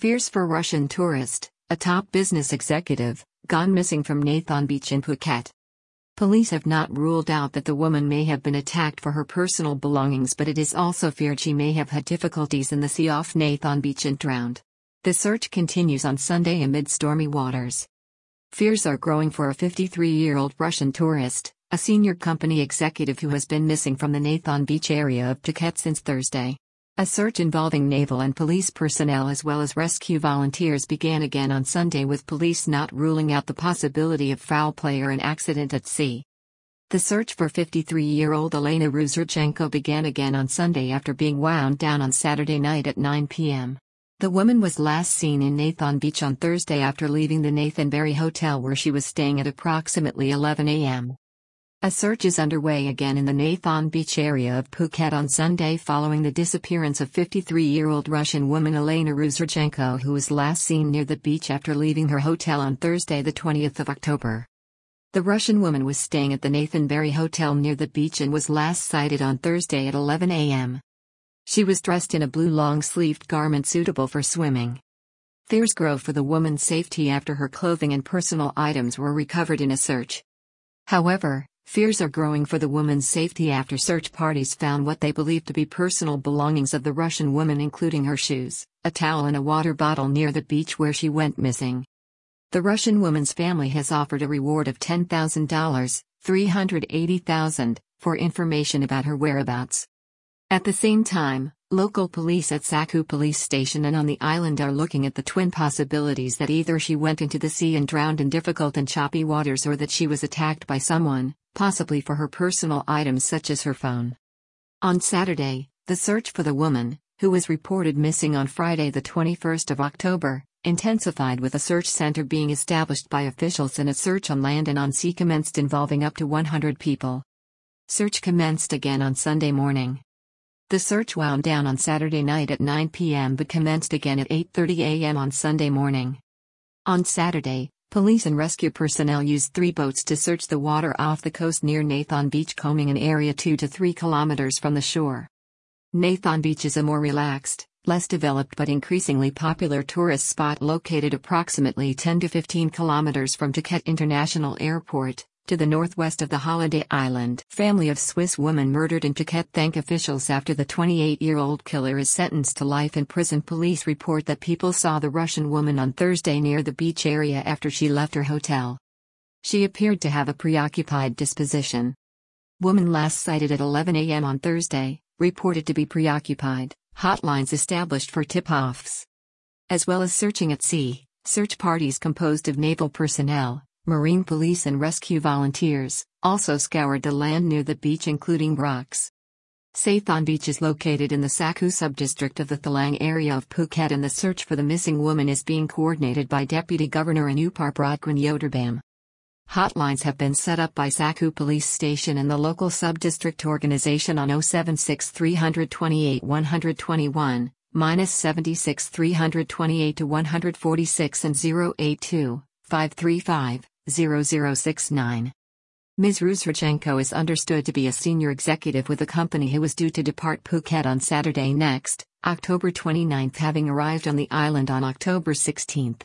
Fears for Russian tourist, a top business executive, gone missing from Naithon Beach in Phuket. Police have not ruled out that the woman may have been attacked for her personal belongings, but it is also feared she may have had difficulties in the sea off Naithon Beach and drowned. The search continues on Sunday amid stormy waters. Fears are growing for a 53 year old Russian tourist, a senior company executive who has been missing from the Naithon Beach area of Phuket since Thursday. A search involving naval and police personnel as well as rescue volunteers began again on Sunday with police not ruling out the possibility of foul play or an accident at sea. The search for 53 year old Elena Rusradchenko began again on Sunday after being wound down on Saturday night at 9 p.m. The woman was last seen in Naithon Beach on Thursday after leaving the Naithonburi Hotel where she was staying at approximately 11 a.m. A search is underway again in the Naithon Beach area of Phuket on Sunday following the disappearance of 53 year old Russian woman Elena Rusradchenko, who was last seen near the beach after leaving her hotel on Thursday, the 20th of October. The Russian woman was staying at the Naithonburi Hotel near the beach and was last sighted on Thursday at 11 a.m. She was dressed in a blue long sleeved garment suitable for swimming. Fears grow for the woman's safety after her clothing and personal items were recovered in a search. However, Fears are growing for the woman's safety after search parties found what they believe to be personal belongings of the Russian woman, including her shoes, a towel, and a water bottle near the beach where she went missing. The Russian woman's family has offered a reward of $10,000, 380,000, for information about her whereabouts. At the same time, local police at Sakhu police station and on the island are looking at the twin possibilities that either she went into the sea and drowned in difficult and choppy waters or that she was attacked by someone, possibly for her personal items such as her phone. On Saturday, the search for the woman, who was reported missing on Friday the 21st of October, intensified with a search center being established by officials and a search on land and on sea commenced involving up to 100 people. Search commenced again on Sunday morning. The search wound down on Saturday night at 9 p.m. but commenced again at 8:30 a.m. on Sunday morning. On Saturday, Police and rescue personnel used three boats to search the water off the coast near Naithon Beach, combing an area 2 to 3 kilometers from the shore. Naithon Beach is a more relaxed, less developed but increasingly popular tourist spot located approximately 10 to 15 kilometers from Phuket International Airport to the northwest of the holiday island. Family of Swiss woman murdered in thank officials after the 28-year-old killer is sentenced to life in prison. Police report that people saw the Russian woman on Thursday near the beach area after she left her hotel. She appeared to have a preoccupied disposition. Woman last sighted at 11 a.m. on Thursday, reported to be preoccupied, hotlines established for tip-offs. As well as searching at sea, search parties composed of naval personnel, Marine police and rescue volunteers also scoured the land near the beach, including rocks. Sathon Beach is located in the Sakhu subdistrict of the Thalang area of Phuket, and the search for the missing woman is being coordinated by Deputy Governor Anupar Brodkran Yoderbam. Hotlines have been set up by Sakhu Police Station and the local subdistrict organization on 076 328 121, minus 76 328 to 146 and 082 535 0069. Ms. Rusradchenko is understood to be a senior executive with the company who was due to depart Phuket on Saturday next, October 29, having arrived on the island on October 16.